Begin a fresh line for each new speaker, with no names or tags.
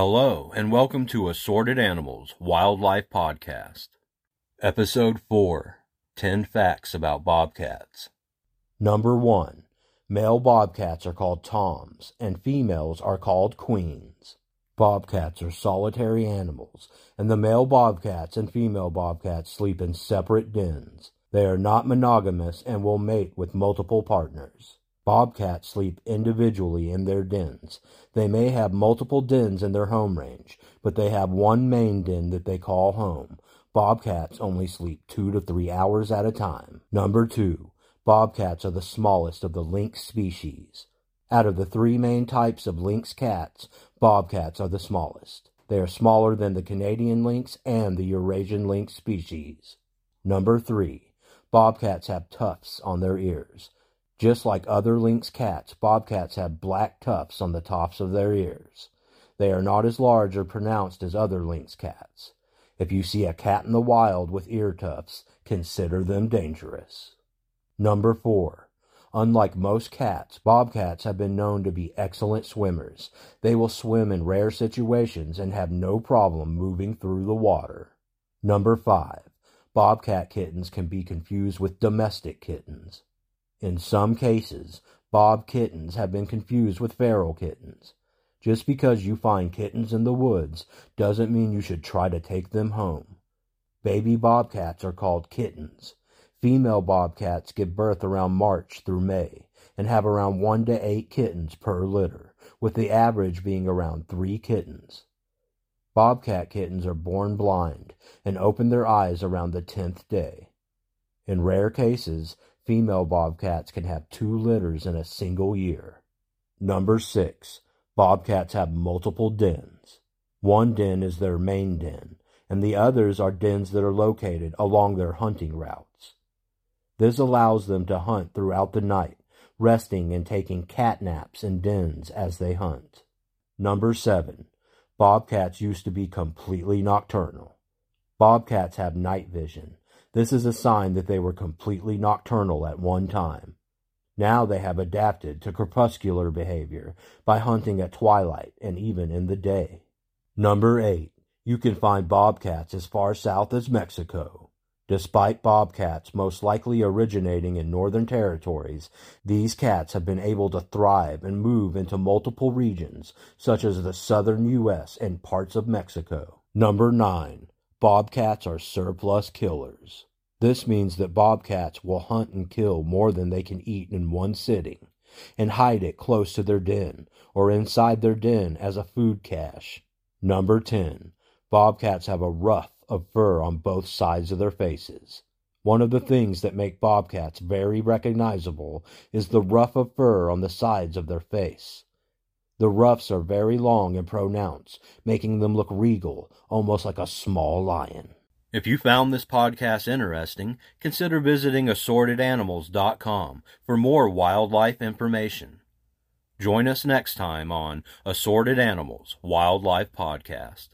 Hello, and welcome to Assorted Animals Wildlife Podcast. Episode 4 10 Facts About Bobcats.
Number 1. Male bobcats are called toms, and females are called queens. Bobcats are solitary animals, and the male bobcats and female bobcats sleep in separate dens. They are not monogamous and will mate with multiple partners. Bobcats sleep individually in their dens. They may have multiple dens in their home range, but they have one main den that they call home. Bobcats only sleep two to three hours at a time. Number two, bobcats are the smallest of the lynx species. Out of the three main types of lynx cats, bobcats are the smallest. They are smaller than the Canadian lynx and the Eurasian lynx species. Number three, bobcats have tufts on their ears. Just like other lynx cats, bobcats have black tufts on the tops of their ears. They are not as large or pronounced as other lynx cats. If you see a cat in the wild with ear tufts, consider them dangerous. Number 4. Unlike most cats, bobcats have been known to be excellent swimmers. They will swim in rare situations and have no problem moving through the water. Number 5. Bobcat kittens can be confused with domestic kittens. In some cases, bob kittens have been confused with feral kittens. Just because you find kittens in the woods doesn't mean you should try to take them home. Baby bobcats are called kittens. Female bobcats give birth around March through May and have around one to eight kittens per litter, with the average being around three kittens. Bobcat kittens are born blind and open their eyes around the tenth day. In rare cases, female bobcats can have two litters in a single year. Number six, bobcats have multiple dens. One den is their main den, and the others are dens that are located along their hunting routes. This allows them to hunt throughout the night, resting and taking cat naps in dens as they hunt. Number seven, bobcats used to be completely nocturnal. Bobcats have night vision, this is a sign that they were completely nocturnal at one time. Now they have adapted to crepuscular behavior by hunting at twilight and even in the day. Number 8. You can find bobcats as far south as Mexico. Despite bobcats most likely originating in northern territories, these cats have been able to thrive and move into multiple regions, such as the southern U.S. and parts of Mexico. Number 9. Bobcats are surplus killers. This means that bobcats will hunt and kill more than they can eat in one sitting, and hide it close to their den or inside their den as a food cache. Number 10. Bobcats have a ruff of fur on both sides of their faces. One of the things that make bobcats very recognizable is the ruff of fur on the sides of their face. The ruffs are very long and pronounced, making them look regal, almost like a small lion.
If you found this podcast interesting, consider visiting assortedanimals.com for more wildlife information. Join us next time on Assorted Animals Wildlife Podcast.